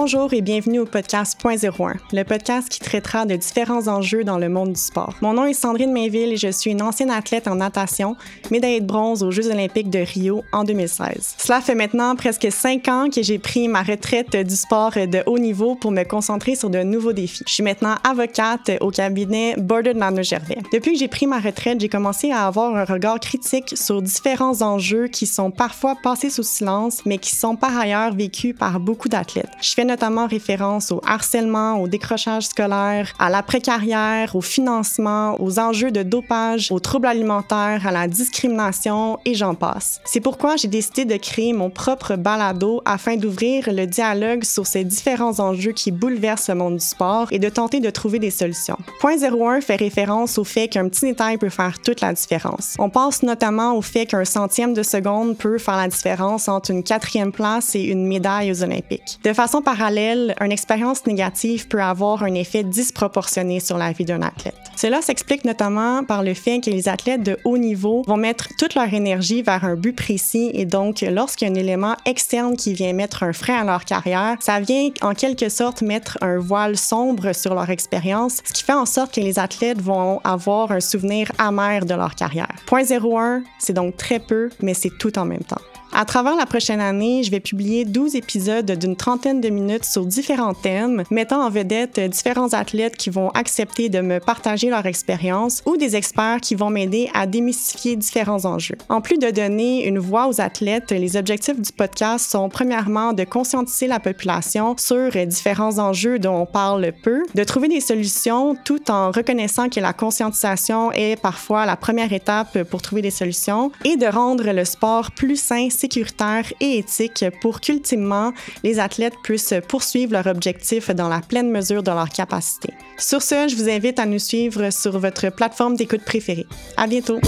Bonjour et bienvenue au podcast Point 01, le podcast qui traitera de différents enjeux dans le monde du sport. Mon nom est Sandrine Mainville et je suis une ancienne athlète en natation, médaillée de bronze aux Jeux olympiques de Rio en 2016. Cela fait maintenant presque cinq ans que j'ai pris ma retraite du sport de haut niveau pour me concentrer sur de nouveaux défis. Je suis maintenant avocate au cabinet Border Nano Gervais. Depuis que j'ai pris ma retraite, j'ai commencé à avoir un regard critique sur différents enjeux qui sont parfois passés sous silence, mais qui sont par ailleurs vécus par beaucoup d'athlètes. Notamment référence au harcèlement, au décrochage scolaire, à la précarrière, au financement, aux enjeux de dopage, aux troubles alimentaires, à la discrimination et j'en passe. C'est pourquoi j'ai décidé de créer mon propre balado afin d'ouvrir le dialogue sur ces différents enjeux qui bouleversent le monde du sport et de tenter de trouver des solutions. Point 01 fait référence au fait qu'un petit détail peut faire toute la différence. On pense notamment au fait qu'un centième de seconde peut faire la différence entre une quatrième place et une médaille aux Olympiques. De façon parallèle, une expérience négative peut avoir un effet disproportionné sur la vie d'un athlète. Cela s'explique notamment par le fait que les athlètes de haut niveau vont mettre toute leur énergie vers un but précis et donc lorsqu'il y a un élément externe qui vient mettre un frein à leur carrière, ça vient en quelque sorte mettre un voile sombre sur leur expérience, ce qui fait en sorte que les athlètes vont avoir un souvenir amer de leur carrière. Point 01, c'est donc très peu, mais c'est tout en même temps. À travers la prochaine année, je vais publier 12 épisodes d'une trentaine de minutes sur différents thèmes, mettant en vedette différents athlètes qui vont accepter de me partager leur expérience ou des experts qui vont m'aider à démystifier différents enjeux. En plus de donner une voix aux athlètes, les objectifs du podcast sont premièrement de conscientiser la population sur différents enjeux dont on parle peu, de trouver des solutions tout en reconnaissant que la conscientisation est parfois la première étape pour trouver des solutions et de rendre le sport plus sain, sécuritaire et éthique pour qu'ultimement, les athlètes puissent poursuivre leur objectif dans la pleine mesure de leur capacité. Sur ce, je vous invite à nous suivre sur votre plateforme d'écoute préférée. À bientôt!